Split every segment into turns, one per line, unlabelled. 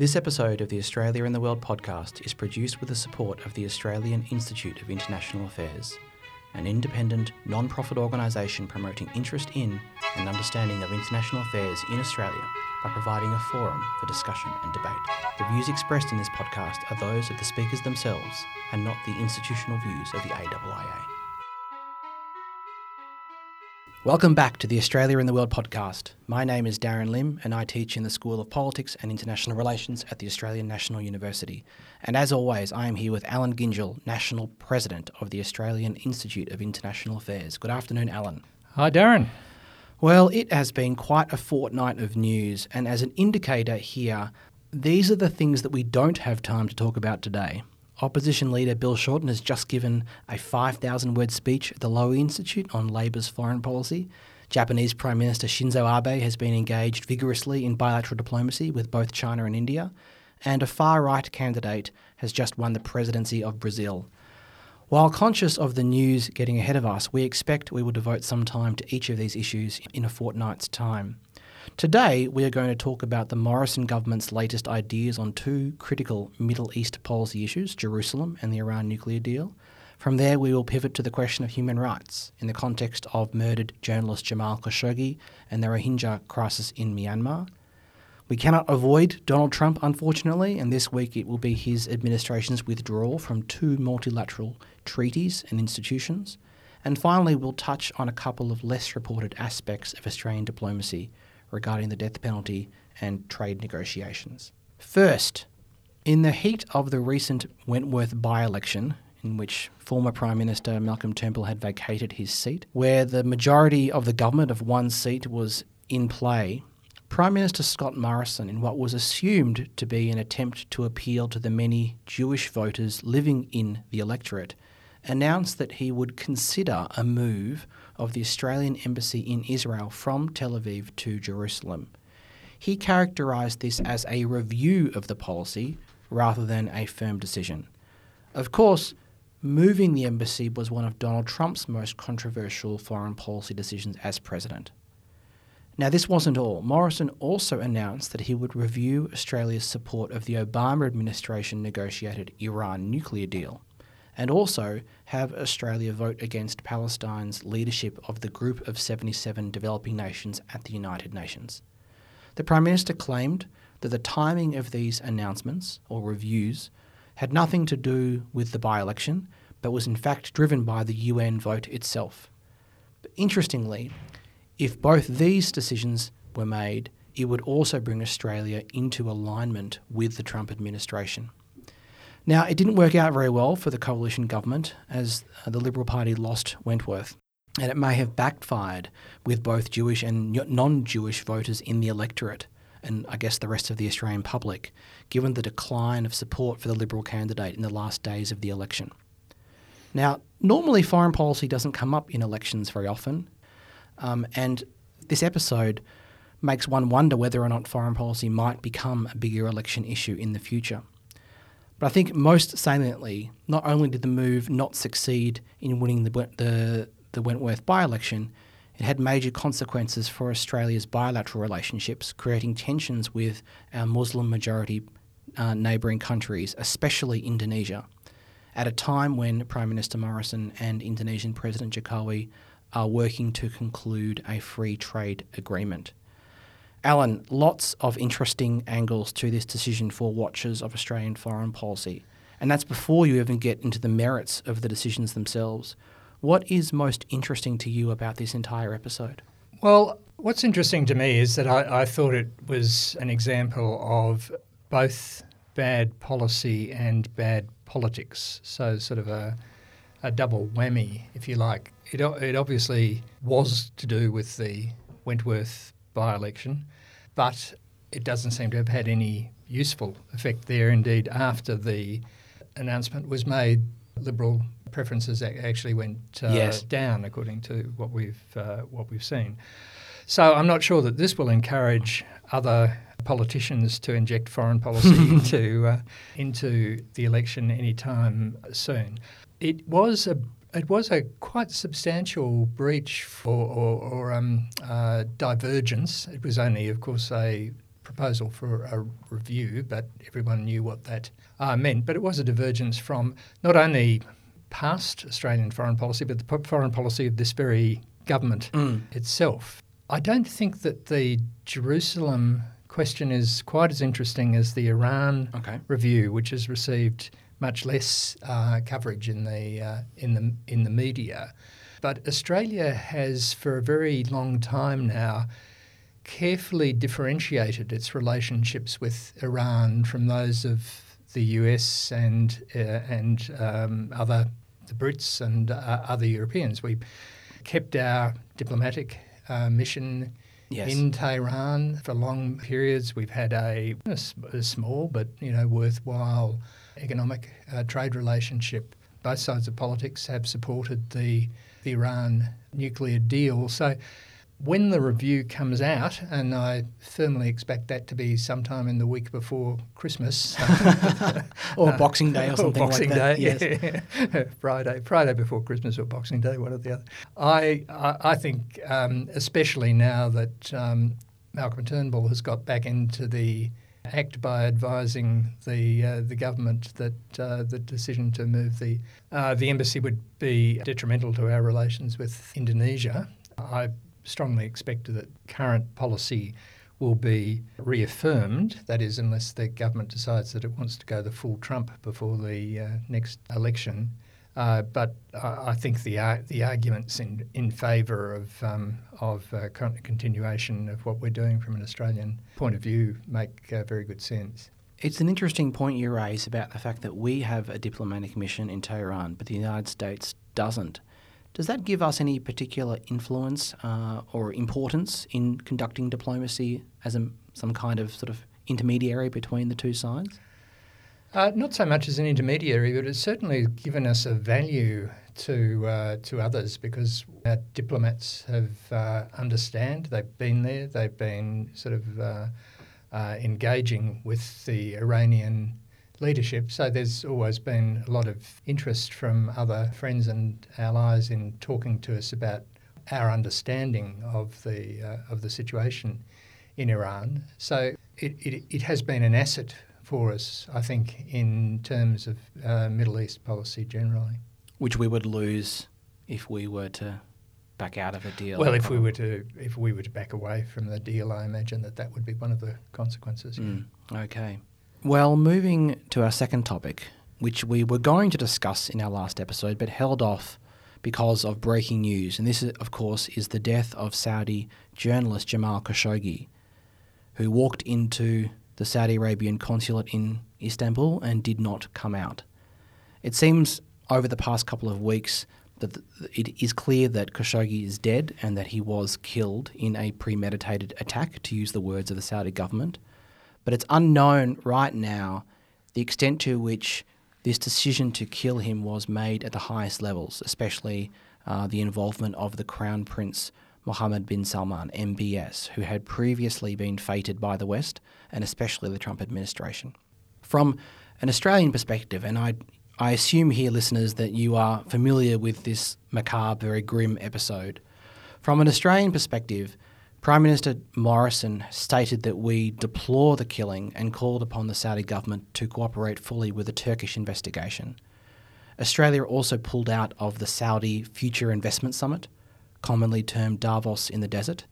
This episode of the Australia in the World podcast is produced with the support of the Australian Institute of International Affairs, an independent, non profit organisation promoting interest in and understanding of international affairs in Australia by providing a forum for discussion and debate. The views expressed in this podcast are those of the speakers themselves and not the institutional views of the AIIA. Welcome back to the Australia in the World podcast. My name is Darren Lim, and I teach in the School of Politics and International Relations at the Australian National University. And as always, I am here with Alan Gyngell, National President of the Australian Institute of International Affairs. Good afternoon, Alan.
Hi, Darren.
Well, it has been quite a fortnight of news, and as an indicator here, these are the things that we don't have time to talk about today. Opposition leader Bill Shorten has just given a 5,000 word speech at the Lowy Institute on Labor's foreign policy. Japanese Prime Minister Shinzo Abe has been engaged vigorously in bilateral diplomacy with both China and India. And a far right candidate has just won the presidency of Brazil. While conscious of the news getting ahead of us, we expect we will devote some time to each of these issues in a fortnight's time. Today, we are going to talk about the Morrison government's latest ideas on two critical Middle East policy issues Jerusalem and the Iran nuclear deal. From there, we will pivot to the question of human rights in the context of murdered journalist Jamal Khashoggi and the Rohingya crisis in Myanmar. We cannot avoid Donald Trump, unfortunately, and this week it will be his administration's withdrawal from two multilateral treaties and institutions. And finally, we'll touch on a couple of less reported aspects of Australian diplomacy regarding the death penalty and trade negotiations. First, in the heat of the recent Wentworth by election, in which former Prime Minister Malcolm Turnbull had vacated his seat, where the majority of the government of one seat was in play, Prime Minister Scott Morrison, in what was assumed to be an attempt to appeal to the many Jewish voters living in the electorate, announced that he would consider a move of the Australian Embassy in Israel from Tel Aviv to Jerusalem. He characterised this as a review of the policy rather than a firm decision. Of course, moving the embassy was one of Donald Trump's most controversial foreign policy decisions as president. Now, this wasn't all. Morrison also announced that he would review Australia's support of the Obama administration negotiated Iran nuclear deal and also have Australia vote against Palestine's leadership of the Group of 77 Developing Nations at the United Nations. The Prime Minister claimed that the timing of these announcements or reviews had nothing to do with the by election, but was in fact driven by the UN vote itself. But interestingly, if both these decisions were made, it would also bring Australia into alignment with the Trump administration. Now, it didn't work out very well for the coalition government as uh, the Liberal Party lost Wentworth. And it may have backfired with both Jewish and non Jewish voters in the electorate, and I guess the rest of the Australian public, given the decline of support for the Liberal candidate in the last days of the election. Now, normally foreign policy doesn't come up in elections very often, um, and this episode makes one wonder whether or not foreign policy might become a bigger election issue in the future. But I think most saliently, not only did the move not succeed in winning the, the, the Wentworth by election, it had major consequences for Australia's bilateral relationships, creating tensions with our Muslim majority uh, neighbouring countries, especially Indonesia, at a time when Prime Minister Morrison and Indonesian President Jokowi are working to conclude a free trade agreement. Alan, lots of interesting angles to this decision for watchers of Australian foreign policy. And that's before you even get into the merits of the decisions themselves. What is most interesting to you about this entire episode?
Well, what's interesting to me is that I, I thought it was an example of both bad policy and bad politics. So, sort of a, a double whammy, if you like. It, it obviously was to do with the Wentworth by election, but it doesn't seem to have had any useful effect there. Indeed, after the announcement was made, Liberal preferences actually went uh,
yes.
down, according to what we've uh, what we've seen. So I'm not sure that this will encourage other politicians to inject foreign policy into uh, into the election anytime soon. It was a it was a quite substantial breach for, or, or um, uh, divergence. It was only, of course, a proposal for a review, but everyone knew what that uh, meant. But it was a divergence from not only past Australian foreign policy, but the foreign policy of this very government mm. itself. I don't think that the Jerusalem question is quite as interesting as the Iran okay. review, which has received much less uh, coverage in the uh, in the in the media. But Australia has, for a very long time now, carefully differentiated its relationships with Iran from those of the US and uh, and um, other the Brits and uh, other Europeans. We kept our diplomatic uh, mission yes. in Tehran for long periods. We've had a, a, a small but you know worthwhile economic uh, trade relationship. Both sides of politics have supported the, the Iran nuclear deal. So when the review comes out, and I firmly expect that to be sometime in the week before Christmas,
or Boxing Day, or something
or Boxing
like that.
Day, yes. Friday, Friday before Christmas, or Boxing Day, one or the other. I, I, I think, um, especially now that um, Malcolm Turnbull has got back into the act by advising the uh, the government that uh, the decision to move the uh, the embassy would be detrimental to our relations with Indonesia. I strongly expect that current policy will be reaffirmed. That is, unless the government decides that it wants to go the full Trump before the uh, next election. Uh, but I think the uh, the arguments in in favour of um, of uh, continuation of what we're doing from an Australian point of view make uh, very good sense.
It's an interesting point you raise about the fact that we have a diplomatic mission in Tehran, but the United States doesn't. Does that give us any particular influence uh, or importance in conducting diplomacy as a, some kind of sort of intermediary between the two sides?
Uh, not so much as an intermediary, but it's certainly given us a value to uh, to others because our diplomats have uh, understand. They've been there. They've been sort of uh, uh, engaging with the Iranian leadership. So there's always been a lot of interest from other friends and allies in talking to us about our understanding of the uh, of the situation in Iran. So it, it, it, has been an asset for us, I think, in terms of uh, Middle East policy generally.
Which we would lose if we were to back out of a deal.
Well, if we were to if we were to back away from the deal, I imagine that that would be one of the consequences.
Mm, okay. Well, moving to our second topic, which we were going to discuss in our last episode but held off because of breaking news. And this, of course, is the death of Saudi journalist Jamal Khashoggi, who walked into the Saudi Arabian consulate in Istanbul and did not come out. It seems over the past couple of weeks that it is clear that Khashoggi is dead and that he was killed in a premeditated attack, to use the words of the Saudi government but it's unknown right now the extent to which this decision to kill him was made at the highest levels, especially uh, the involvement of the Crown Prince Mohammed bin Salman, MBS, who had previously been feted by the West and especially the Trump administration. From an Australian perspective, and I, I assume here, listeners, that you are familiar with this macabre, very grim episode. From an Australian perspective, Prime Minister Morrison stated that we deplore the killing and called upon the Saudi government to cooperate fully with the Turkish investigation. Australia also pulled out of the Saudi Future Investment Summit, commonly termed Davos in the Desert.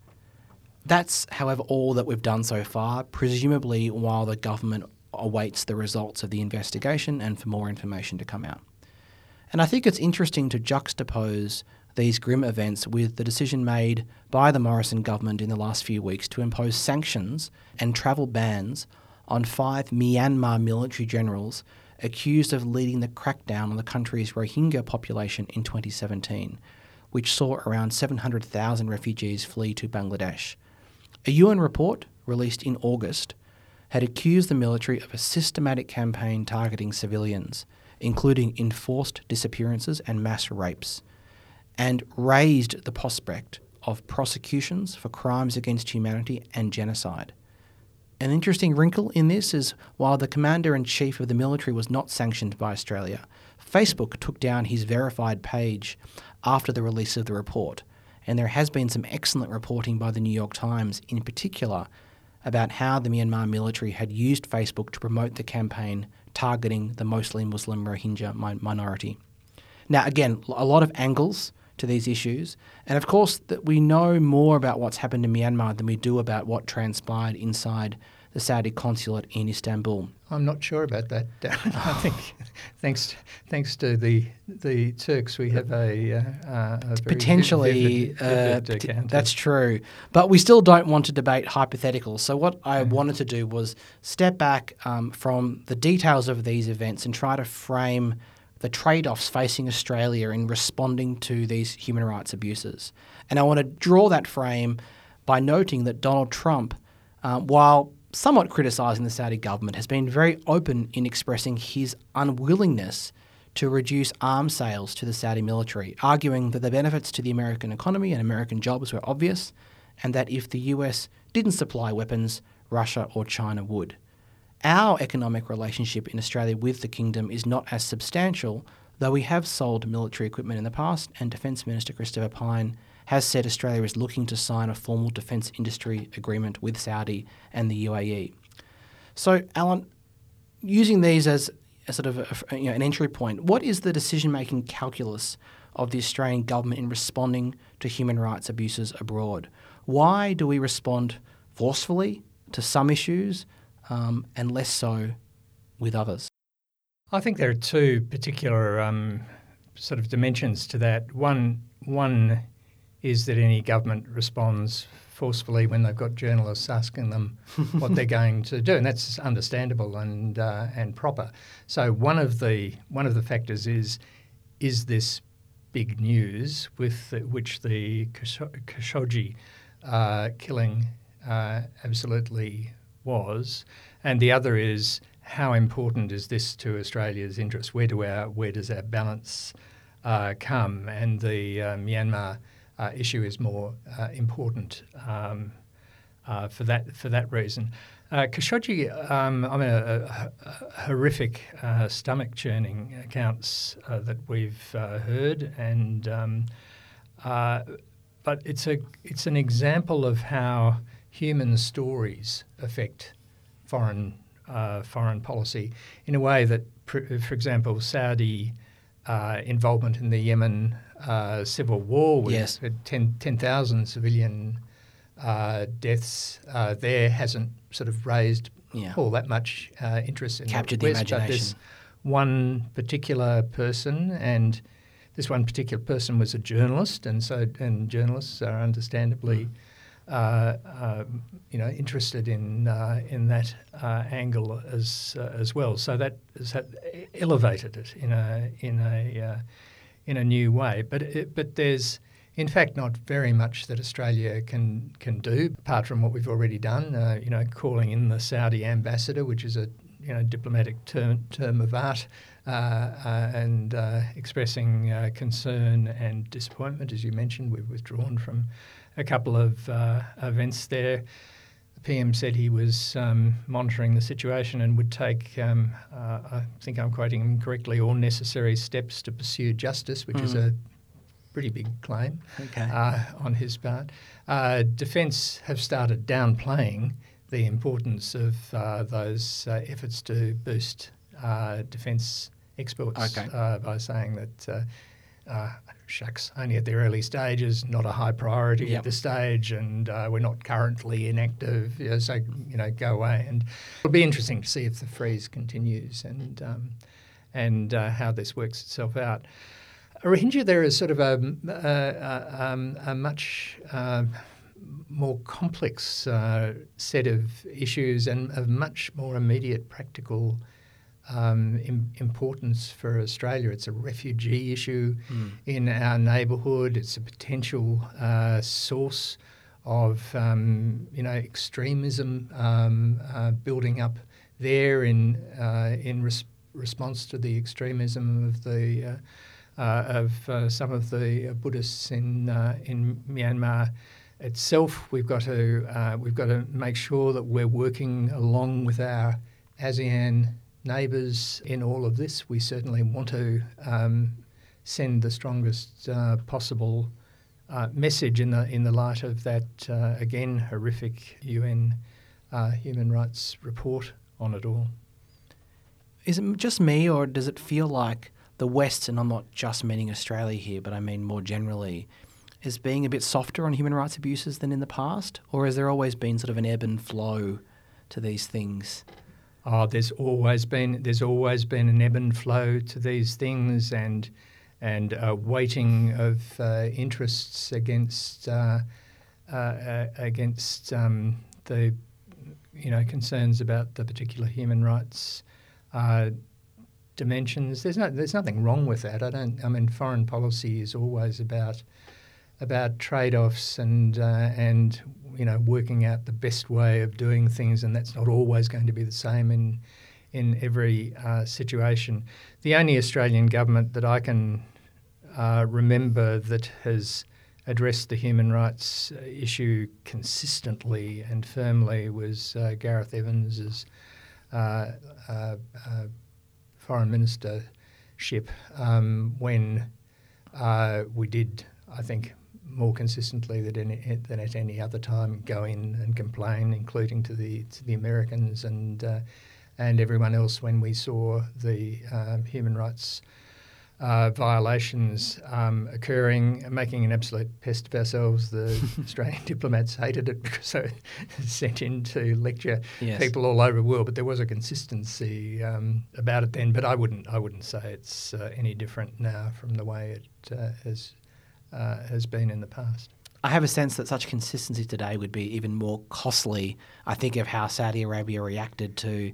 That's, however, all that we've done so far, presumably while the government awaits the results of the investigation and for more information to come out. And I think it's interesting to juxtapose these grim events with the decision made by the Morrison government in the last few weeks to impose sanctions and travel bans on five Myanmar military generals accused of leading the crackdown on the country's Rohingya population in 2017, which saw around 700,000 refugees flee to Bangladesh. A UN report released in August had accused the military of a systematic campaign targeting civilians, including enforced disappearances and mass rapes and raised the prospect of prosecutions for crimes against humanity and genocide. An interesting wrinkle in this is while the commander in chief of the military was not sanctioned by Australia, Facebook took down his verified page after the release of the report, and there has been some excellent reporting by the New York Times in particular about how the Myanmar military had used Facebook to promote the campaign targeting the mostly Muslim Rohingya mi- minority. Now, again, a lot of angles to these issues, and of course, that we know more about what's happened in Myanmar than we do about what transpired inside the Saudi consulate in Istanbul.
I'm not sure about that. I think, thanks thanks to the the Turks, we have a, uh, a
potentially
vivid, vivid
uh, that's true. But we still don't want to debate hypotheticals. So what I mm. wanted to do was step back um, from the details of these events and try to frame the trade-offs facing Australia in responding to these human rights abuses. And I want to draw that frame by noting that Donald Trump, uh, while somewhat criticising the Saudi government, has been very open in expressing his unwillingness to reduce arms sales to the Saudi military, arguing that the benefits to the American economy and American jobs were obvious, and that if the US didn't supply weapons, Russia or China would. Our economic relationship in Australia with the kingdom is not as substantial, though we have sold military equipment in the past, and Defence Minister Christopher Pyne has said Australia is looking to sign a formal defence industry agreement with Saudi and the UAE. So, Alan, using these as a sort of a, you know, an entry point, what is the decision making calculus of the Australian government in responding to human rights abuses abroad? Why do we respond forcefully to some issues um, and less so with others?
I think there are two particular um, sort of dimensions to that. One, one is that any government responds forcefully when they've got journalists asking them what they're going to do, and that's understandable and uh, and proper. So one of the one of the factors is is this big news with the, which the Khashoggi uh, killing uh, absolutely was, and the other is how important is this to Australia's interests? Where do our where does our balance uh, come? And the uh, Myanmar uh, issue is more uh, important um, uh, for that for that reason. Uh, Khashoggi, um, I mean, a, a, horrific uh, stomach churning accounts uh, that we've heard, and um, but it's a it's an example of how human stories affect foreign foreign policy in a way that, for example, Saudi involvement in the Yemen uh, civil war with
yes.
10,000 10, civilian uh, deaths uh, there hasn't sort of raised yeah. all that much uh, interest in
captured
the,
the
West,
imagination.
But this one particular person and this one particular person was a journalist, and so and journalists are understandably. Mm. Uh, uh, you know, interested in uh, in that uh, angle as uh, as well. So that has elevated it in a in a uh, in a new way. But it, but there's in fact not very much that Australia can can do apart from what we've already done. Uh, you know, calling in the Saudi ambassador, which is a you know diplomatic term term of art. Uh, uh, and uh, expressing uh, concern and disappointment, as you mentioned, we've withdrawn from a couple of uh, events there. The PM said he was um, monitoring the situation and would take, um, uh, I think I'm quoting him correctly, all necessary steps to pursue justice, which mm. is a pretty big claim
okay.
uh, on his part. Uh, Defence have started downplaying the importance of uh, those uh, efforts to boost uh, defence exports
okay.
by saying that shucks, only at the early stages, not a high priority yep. at this stage, and uh, we're not currently inactive. You know, so you know, go away. And it'll be interesting to see if the freeze continues and um, and uh, how this works itself out. Rohingya, there is sort of a, a, a, um, a much uh, more complex uh, set of issues and a much more immediate practical um, Im- importance for Australia. It's a refugee issue mm. in our neighbourhood. It's a potential uh, source of um, you know extremism um, uh, building up there in uh, in res- response to the extremism of the uh, uh, of uh, some of the Buddhists in in Myanmar itself. We've got to we've got to make sure that we're working along with our ASEAN neighbours in all of this. We certainly want to um, send the strongest uh, possible uh, message in the in the light of that uh, again horrific UN uh, human rights report on it all.
Is it just me, or does it feel like the West, and I'm not just meaning Australia here, but I mean more generally, is being a bit softer on human rights abuses than in the past? Or has there always been sort of an ebb and flow to these things?
Oh, there's always been there's always been an ebb and flow to these things, and and uh, weighting of uh, interests against uh, uh, uh against um, the you know concerns about the particular human rights uh, dimensions. There's no there's nothing wrong with that. I don't. I mean, foreign policy is always about about trade offs and and you know working out the best way of doing things, and that's not always going to be the same in in every uh, situation. The only Australian government that I can uh, remember that has addressed the human rights uh, issue consistently and firmly was uh, Gareth Evans's uh, uh, foreign ministership um, when we did, I think, more consistently than, any, than at any other time go in and complain, including to the to the Americans and uh, and everyone else when we saw the um, human rights uh, violations um, occurring, making an absolute pest of ourselves. The Australian diplomats hated it because they were sent in to lecture yes. people all over the world. But there was a consistency um, about it then. But I wouldn't, I wouldn't say it's uh, any different now from the way it uh, has uh, has been in the past.
I have a sense that such consistency today would be even more costly. I think of how Saudi Arabia reacted to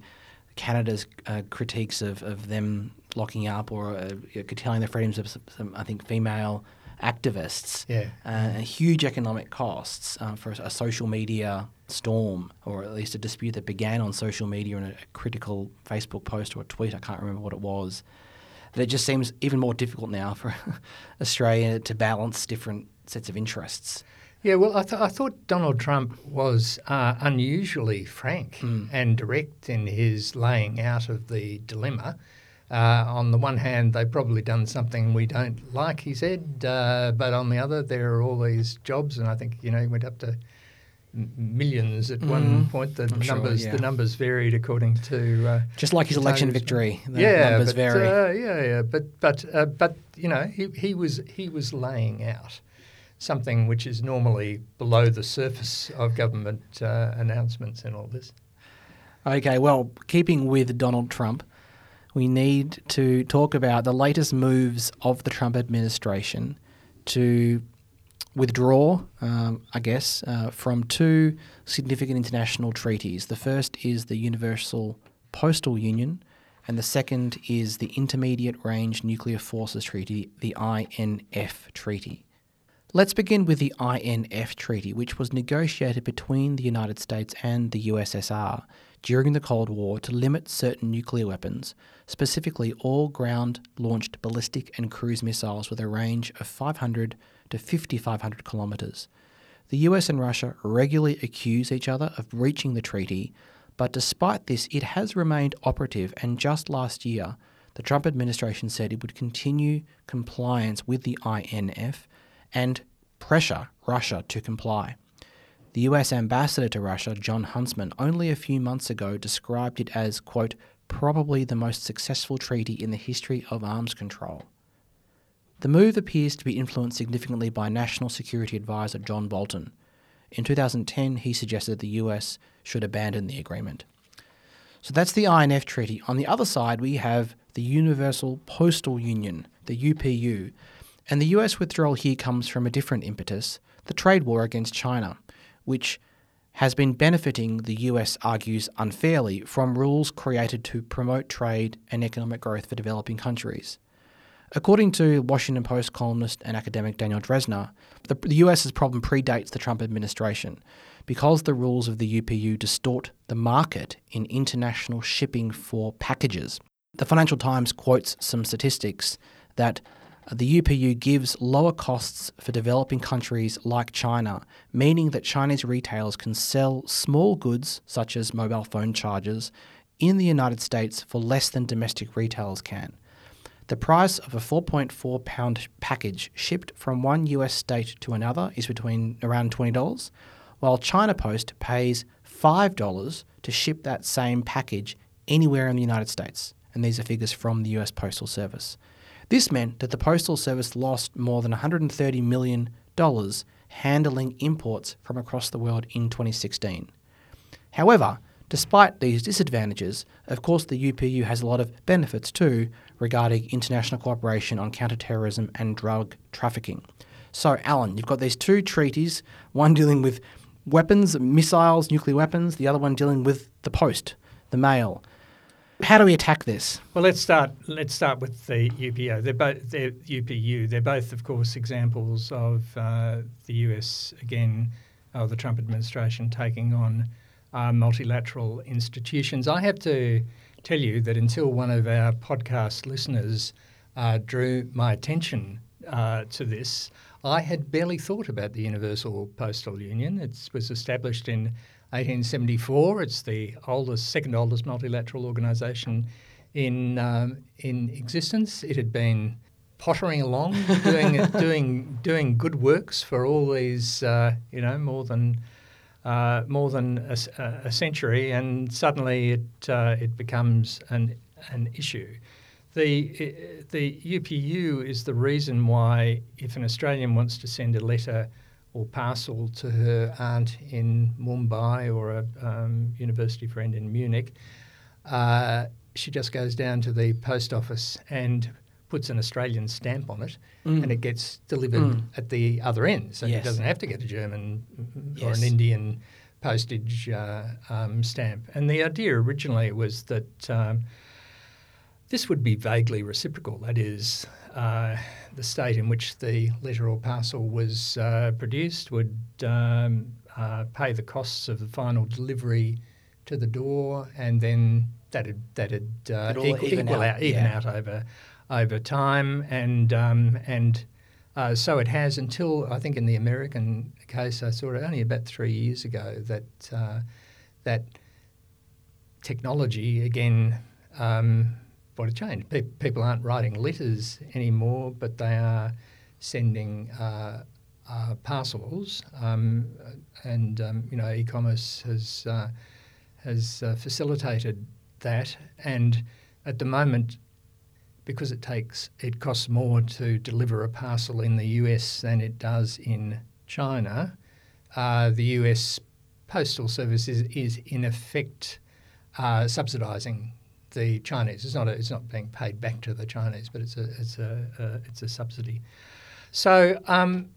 Canada's uh, critiques of, of them locking up or uh, curtailing the freedoms of some, I think, female activists.
Yeah.
Uh, huge economic costs uh, for a, social media storm, or at least a dispute that began on social media in a, a critical Facebook post or a tweet. I can't remember what it was that it just seems even more difficult now for Australia to balance different sets of interests.
Yeah, well, I, th- I thought Donald Trump was uh, unusually frank mm. and direct in his laying out of the dilemma. Uh, on the one hand, they've probably done something we don't like, he said, uh, but on the other, there are all these jobs, and I think you know he went up to millions at mm. one point. The I'm numbers sure, yeah. the numbers varied according to uh,
just like his election victory. The
yeah,
numbers
but,
vary.
Uh, yeah, yeah, but but uh, but you know he, he was he was laying out something which is normally below the surface of government uh, announcements and all this.
Okay, well, keeping with Donald Trump, we need to talk about the latest moves of the Trump administration to withdraw, um, I guess, uh, from two significant international treaties. The first is the Universal Postal Union, and the second is the Intermediate Range Nuclear Forces Treaty, the INF Treaty. Let's begin with the INF Treaty, which was negotiated between the United States and the USSR during the Cold War to limit certain nuclear weapons, specifically all ground launched ballistic and cruise missiles with a range of 500 to 5,500 kilometres. The US and Russia regularly accuse each other of breaching the treaty, but despite this, it has remained operative, and just last year, the Trump administration said it would continue compliance with the INF and pressure Russia to comply. The US ambassador to Russia, Jon Huntsman, only a few months ago described it as, quote, probably the most successful treaty in the history of arms control. The move appears to be influenced significantly by National Security Advisor John Bolton. In 2010, he suggested the US should abandon the agreement. So that's the INF Treaty. On the other side, we have the Universal Postal Union, the UPU. And the US withdrawal here comes from a different impetus the trade war against China, which has been benefiting, the US argues unfairly, from rules created to promote trade and economic growth for developing countries. According to Washington Post columnist and academic Daniel Drezner, the, the US's problem predates the Trump administration because the rules of the UPU distort the market in international shipping for packages. The Financial Times quotes some statistics that the UPU gives lower costs for developing countries like China, meaning that Chinese retailers can sell small goods, such as mobile phone chargers, in the United States for less than domestic retailers can. The price of a 4.4 pound package shipped from one US state to another is between around $20, while China Post pays $5 to ship that same package anywhere in the United States. And these are figures from the US Postal Service. This meant that the Postal Service lost more than $130 million handling imports from across the world in 2016. However, despite these disadvantages, of course, the UPU has a lot of benefits too regarding international cooperation on counterterrorism and drug trafficking. So, Alan, you've got these two treaties, one dealing with weapons, missiles, nuclear weapons, the other one dealing with the post, the mail. How do we attack this?
Well, let's start. Let's start with the UPO. They're both they're UPU. They're both, of course, examples of uh, the US again, or the Trump administration taking on uh, multilateral institutions. I have to tell you that until one of our podcast listeners uh, drew my attention uh, to this, I had barely thought about the Universal Postal Union. It was established in 1874. It's the oldest, second oldest multilateral organisation in um, in existence. It had been pottering along, doing doing doing good works for all these, uh, you know, more than uh, more than a, a, century, and suddenly it uh, it becomes an an issue. The, the UPU is the reason why, if an Australian wants to send a letter or parcel to her aunt in Mumbai or a um, university friend in Munich, uh, she just goes down to the post office and puts an Australian stamp on it, mm. and it gets delivered mm. at the other end. So yes. it doesn't have to get a German yes. or an Indian postage uh, um, stamp. And the idea originally was that um, this would be vaguely reciprocal. That is, uh, the state in which the letter or parcel was uh, produced would um, uh, pay the costs of the final delivery to the door, and then that'd that'd uh, equal, even, equal out, out, even yeah. out over over time, and um, and uh, so it has until I think in the American case I saw it only about three years ago that uh, that technology again. Um, what a change. Pe- people aren't writing letters anymore, but they are sending uh, uh, parcels, um, and um, you know, e-commerce has uh, has uh, facilitated that. And at the moment, because it takes it costs more to deliver a parcel in the US than it does in China, uh, the US postal service is, is in effect uh, subsidising the Chinese. It's not a, it's not being paid back to the Chinese, but it's a it's a, it's a subsidy. So um,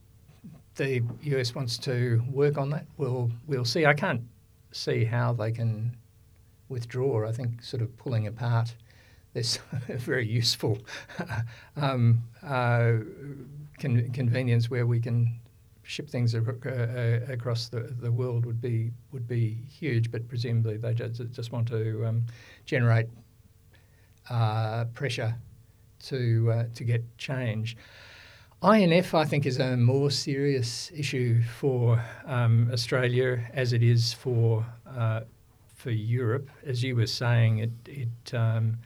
the US wants to work on that. We'll we'll see. I can't see how they can withdraw. I think sort of pulling apart this very useful um, uh, con- convenience where we can ship things uh, uh, across the, the world would be would be huge. But presumably they just, just want to um, generate uh, pressure to uh, to get change. INF, I think, is a more serious issue for um, Australia as it is for uh, for Europe. As you were saying, it it um,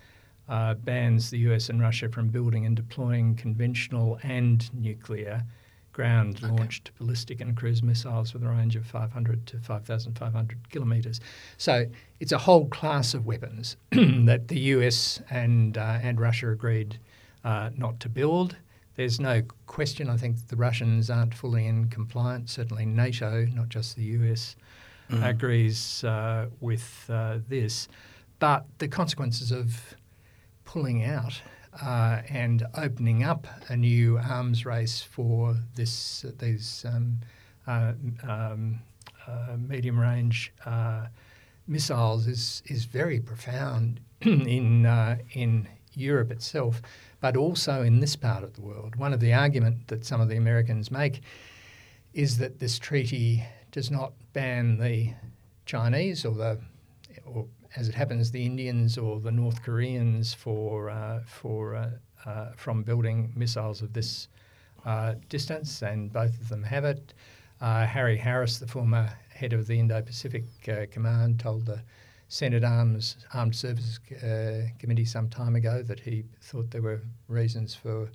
uh, bans the US and Russia from building and deploying conventional and nuclear ground launched okay. ballistic and cruise missiles with a range of 500 to 5,500 kilometres. So it's a whole class of weapons that the US and, uh, and Russia agreed uh, not to build. There's no question, I think the Russians aren't fully in compliance. Certainly, NATO, not just the US, mm. agrees uh, with uh, this. But the consequences of pulling out uh, and opening up a new arms race for this these um, uh, um, uh, medium range uh, missiles is is very profound in uh, in Europe itself, but also in this part of the world. One of the arguments that some of the Americans make is that this treaty does not ban the Chinese or the or as it happens, the Indians or the North Koreans for uh, for uh, uh, from building missiles of this uh, distance, and both of them have it. Harry Harris, the former head of the Indo-Pacific Command, told the Senate Arms Armed Services Committee some time ago that he thought there were reasons for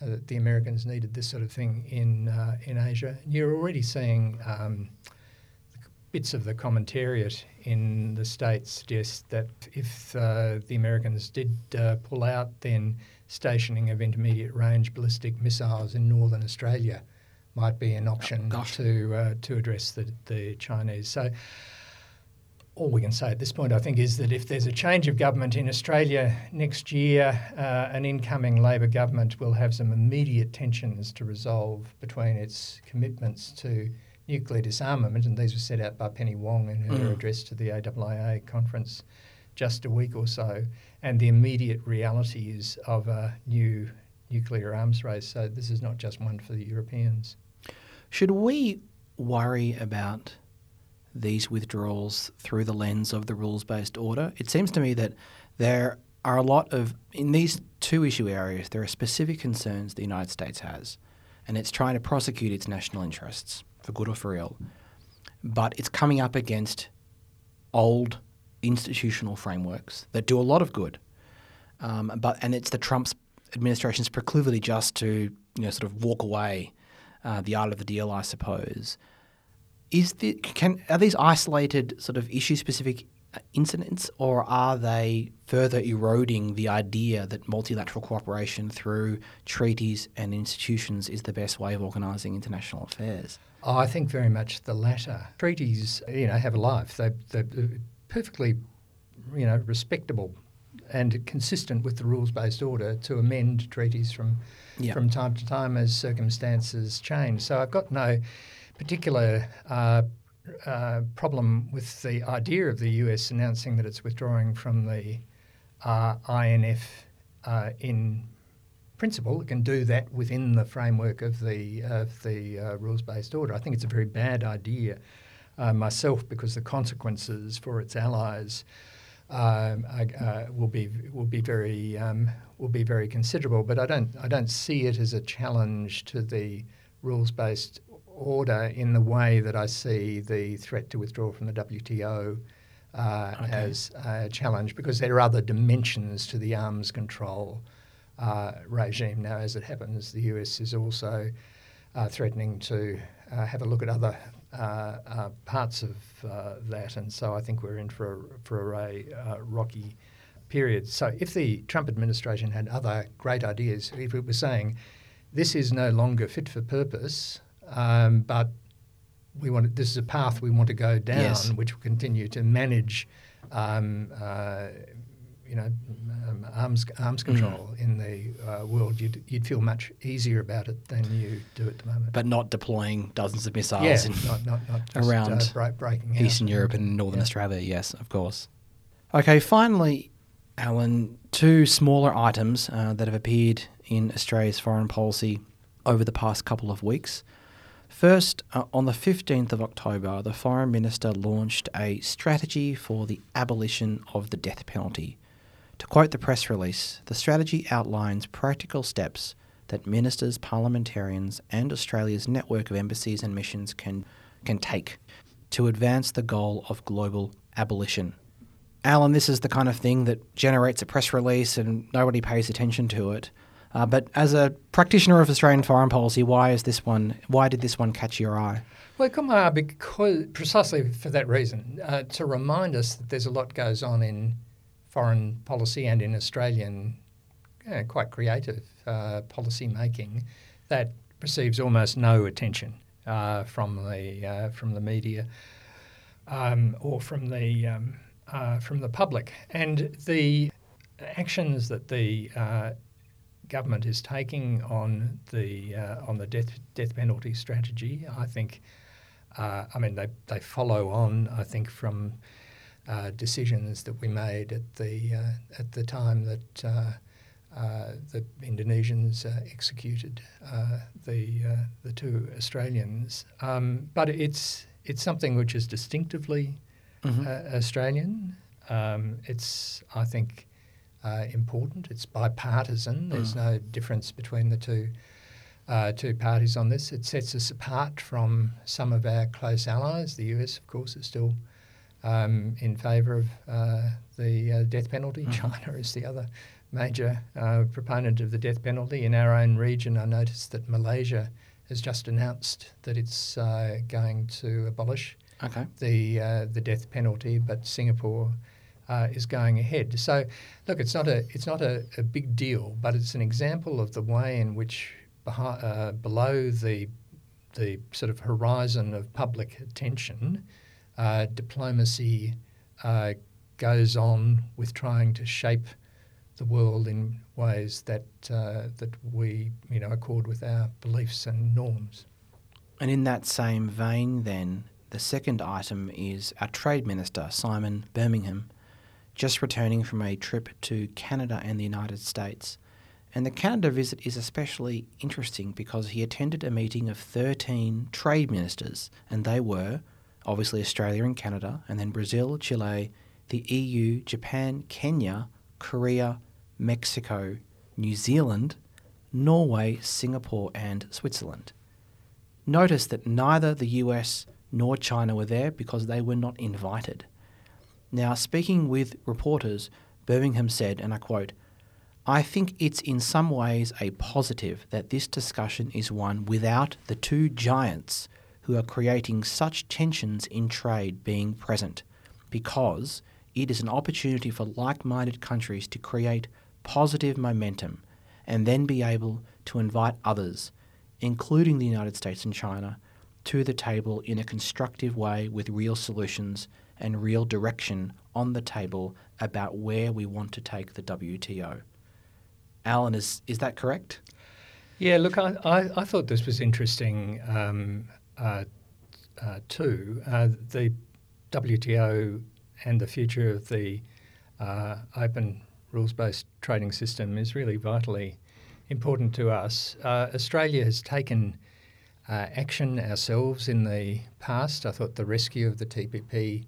that the Americans needed this sort of thing in in Asia. And you're already seeing. Um, bits of the commentariat in the States suggest that if uh, the Americans did uh, pull out, then stationing of intermediate range ballistic missiles in northern Australia might be an option
oh,
to uh, to address the, the Chinese. So all we can say at this point, I think, is that if there's a change of government in Australia next year, uh, an incoming Labor government will have some immediate tensions to resolve between its commitments to nuclear disarmament, and these were set out by Penny Wong in her mm. address to the AIIA conference just a week or so, and the immediate realities of a new nuclear arms race. So this is not just one for the Europeans.
Should we worry about these withdrawals through the lens of the rules based order? It seems to me that there are a lot of, in these two issue areas, there are specific concerns the United States has, and it's trying to prosecute its national interests for good or for ill. But it's coming up against old institutional frameworks that do a lot of good. Um, but and it's the Trump's administration's proclivity just to you know sort of walk away, uh, the art of the deal, I suppose. Is the can are these isolated sort of issue specific incidents, or are they further eroding the idea that multilateral cooperation through treaties and institutions is the best way of organising international affairs?
Oh, I think very much the latter. Treaties, you know, have a life. They, they're perfectly, you know, respectable and consistent with the rules-based order to amend treaties from from time to time as circumstances change. So I've got no particular uh, uh, problem with the idea of the US announcing that it's withdrawing from the uh, INF uh, in principle, it can do that within the framework of the of the uh, rules-based order. I think it's a very bad idea uh, myself because the consequences for its allies uh, will be will be very um, will be very considerable. But I don't I don't see it as a challenge to the rules-based order in the way that I see the threat to withdraw from the WTO. Uh, okay. as a challenge because there are other dimensions to the arms control uh, regime. Now, as it happens, the US is also uh, threatening to uh, have a look at other uh, uh, parts of uh, that, and so I think we're in for a, for a rocky period. So, if the Trump administration had other great ideas, if it was saying this is no longer fit for purpose, um, but we want this is a path we want to go down, yes. which will continue to manage um, uh, you know, um, arms arms mm. control mm. in the uh, world, you'd, you'd feel much easier about it than you do at the moment.
But not deploying dozens of missiles
yeah, not, not, not just, around uh, breaking
Eastern Europe and Northern yeah. Australia, yes, of course. Okay, finally, Alan, two smaller items uh, that have appeared in Australia's foreign policy over the past couple of weeks. First, uh, on the 15th of October, the Foreign Minister launched a strategy for the abolition of the death penalty. To quote the press release, the strategy outlines practical steps that ministers, parliamentarians, and Australia's network of embassies and missions can, can take to advance the goal of global abolition. Alan, this is the kind of thing that generates a press release and nobody pays attention to it. Uh, but as a practitioner of Australian foreign policy, why is this one? Why did this one catch your eye?
Well, come on, because precisely for that reason, uh, to remind us that there's a lot goes on in foreign policy and in Australian quite creative uh, policy making that receives almost no attention uh, from the uh, from the media um, or from the um, from the public, and the actions that the government is taking on the uh, on the death death penalty strategy, I think. I mean, they, they follow on, I think, from uh, decisions that we made at the uh, at the time that uh, uh the Indonesians uh, executed uh, the the two Australians. Um, but it's it's something which is distinctively mm-hmm. Australian. Um, it's I think important. It's bipartisan. There's mm. no difference between the two. two parties on this. It sets us apart from some of our close allies. The US, of course, is still um, in favour of uh, the uh, death penalty. Mm-hmm. China is the other major uh, proponent of the death penalty. In our own region, I noticed that Malaysia has just announced that it's uh, going to abolish
Okay.
the uh, the death penalty, but Singapore uh, is going ahead. So, look, it's not a it's not a, a big deal, but it's an example of the way in which behi- uh, below the the sort of horizon of public attention, uh, diplomacy uh, goes on with trying to shape the world in ways that uh, that we you know accord with our beliefs and norms.
And in that same vein, then, the second item is our Trade Minister, Simon Birmingham, just returning from a trip to Canada and the United States. And the Canada visit is especially interesting because he attended a meeting of 13 trade ministers, and they were obviously Australia and Canada, and then Brazil, Chile, the EU, Japan, Kenya, Korea, Mexico, New Zealand, Norway, Singapore, and Switzerland. Notice that neither the US nor China were there because they were not invited. Now, speaking with reporters, Birmingham said, and I quote, I think it's in some ways a positive that this discussion is one without the two giants who are creating such tensions in trade being present, because it is an opportunity for like minded countries to create positive momentum and then be able to invite others, including the United States and China, to the table in a constructive way with real solutions and real direction on the table about where we want to take the WTO. Alan, is, is that correct?
Yeah, look, I, I, I thought this was interesting um, uh, uh, too. Uh, the WTO and the future of the uh, open rules based trading system is really vitally important to us. Uh, Australia has taken uh, action ourselves in the past. I thought the rescue of the TPP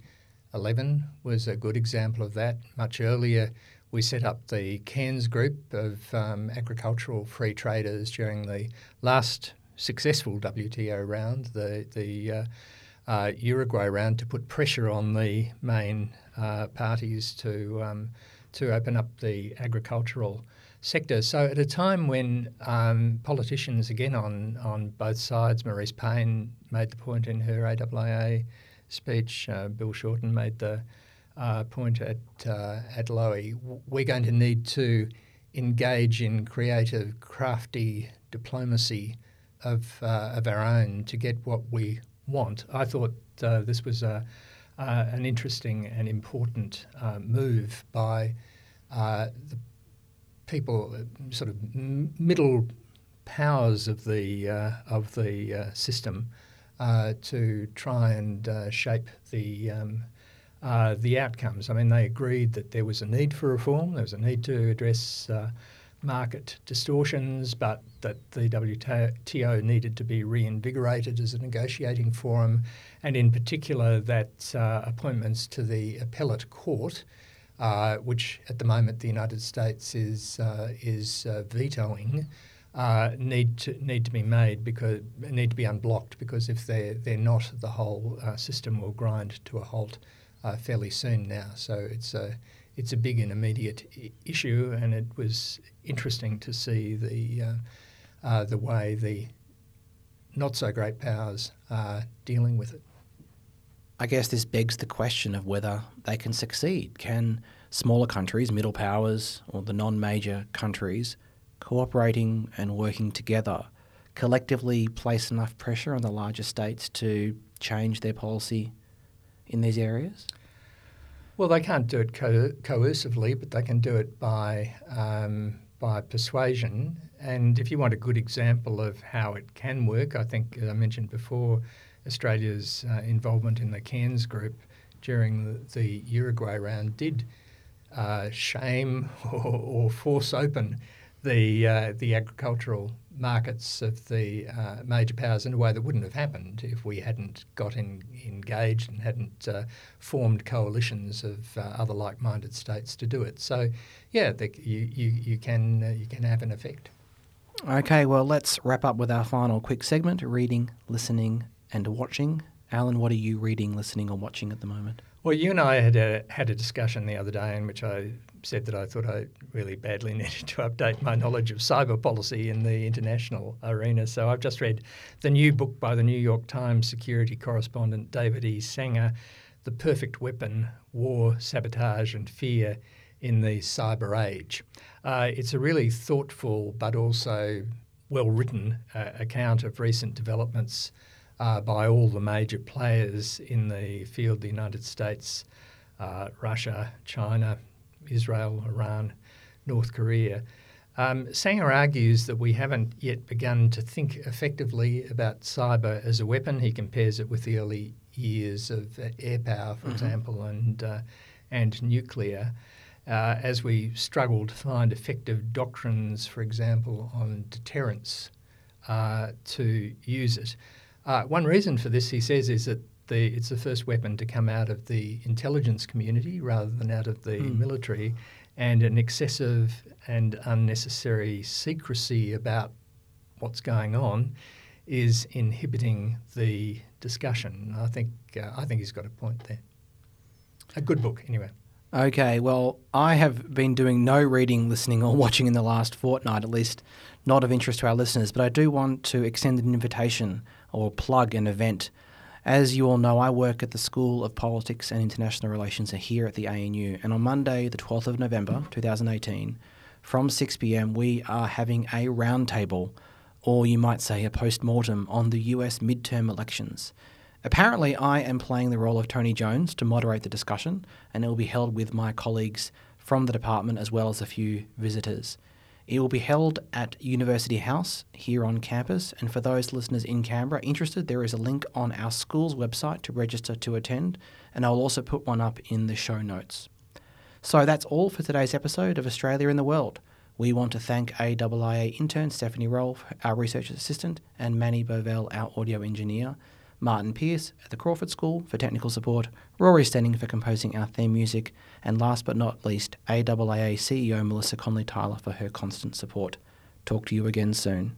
11 was a good example of that. Much earlier, we set up the Cairns group of um, agricultural free traders during the last successful WTO round, the, the uh, uh, Uruguay round, to put pressure on the main uh, parties to, um, to open up the agricultural sector. So, at a time when um, politicians, again on, on both sides, Marise Payne made the point in her AIIA speech, uh, Bill Shorten made the uh, point at uh, at Lowy, we're going to need to engage in creative, crafty diplomacy of uh, of our own to get what we want. I thought uh, this was a, uh, an interesting and important uh, move by the people, sort of middle powers of the of the system. To try and shape the um, uh, the outcomes. I mean, they agreed that there was a need for reform, there was a need to address uh, market distortions, but that the WTO needed to be reinvigorated as a negotiating forum, and in particular that uh, appointments to the appellate court. Uh, which at the moment the United States is uh, is vetoing, uh, need to need to be made because need to be unblocked because if they're they're not, the whole uh, system will grind to a halt uh, fairly soon now. So it's a it's a big and immediate I- issue, and it was interesting to see the uh, uh, the way the not so great powers are dealing with it.
I guess this begs the question of whether they can succeed. Can smaller countries, middle powers, or the non major countries cooperating and working together collectively place enough pressure on the larger states to change their policy in these areas?
Well, they can't do it co- coercively, but they can do it by um, by persuasion. And if you want a good example of how it can work, I think, as I mentioned before, Australia's uh, involvement in the Cairns group during the, Uruguay round did uh, shame or, or, force open the uh, the agricultural markets of the uh, major powers in a way that wouldn't have happened if we hadn't got in, engaged and hadn't uh, formed coalitions of uh, other like-minded states to do it. So, yeah, the, you, you, you can uh, you can have an effect.
Okay, well, let's wrap up with our final quick segment: reading, listening, and watching. Alan, what are you reading, listening, or watching at the moment?
Well, you and I had a had a discussion the other day in which I said that I thought I really badly needed to update my knowledge of cyber policy in the international arena. So I've just read the new book by the New York Times security correspondent David E. Sanger, The Perfect Weapon War, Sabotage, and Fear in the Cyber Age. Uh, it's a really thoughtful but also well written uh, account of recent developments uh, by all the major players in the field the United States, uh, Russia, China, Israel, Iran, North Korea. Um, Sanger argues that we haven't yet begun to think effectively about cyber as a weapon. He compares it with the early years of air power, for mm-hmm. example, and uh, and nuclear. Uh, as we struggle to find effective doctrines, for example, on deterrence uh, to use it. Uh, one reason for this, he says, is that the, it's the first weapon to come out of the intelligence community rather than out of the mm. military, and an excessive and unnecessary secrecy about what's going on is inhibiting the discussion. I think uh, I think he's got a point there. A good book, anyway.
Okay, well, I have been doing no reading, listening, or watching in the last fortnight, at least not of interest to our listeners, but I do want to extend an invitation or plug an event. As you all know, I work at the School of Politics and International Relations here at the ANU, and on Monday, the 12th of November 2018, from 6 pm, we are having a roundtable, or you might say a post mortem, on the US midterm elections. Apparently, I am playing the role of Tony Jones to moderate the discussion, and it will be held with my colleagues from the department as well as a few visitors. It will be held at University House here on campus, and for those listeners in Canberra interested, there is a link on our school's website to register to attend, and I'll also put one up in the show notes. So that's all for today's episode of Australia in the World. We want to thank AIIA intern Stephanie Rolfe, our research assistant, and Manny Bovell, our audio engineer. Martin Pierce at the Crawford School for technical support, Rory Stenning for composing our theme music, and last but not least, AIIA CEO Melissa Conley Tyler for her constant support. Talk to you again soon.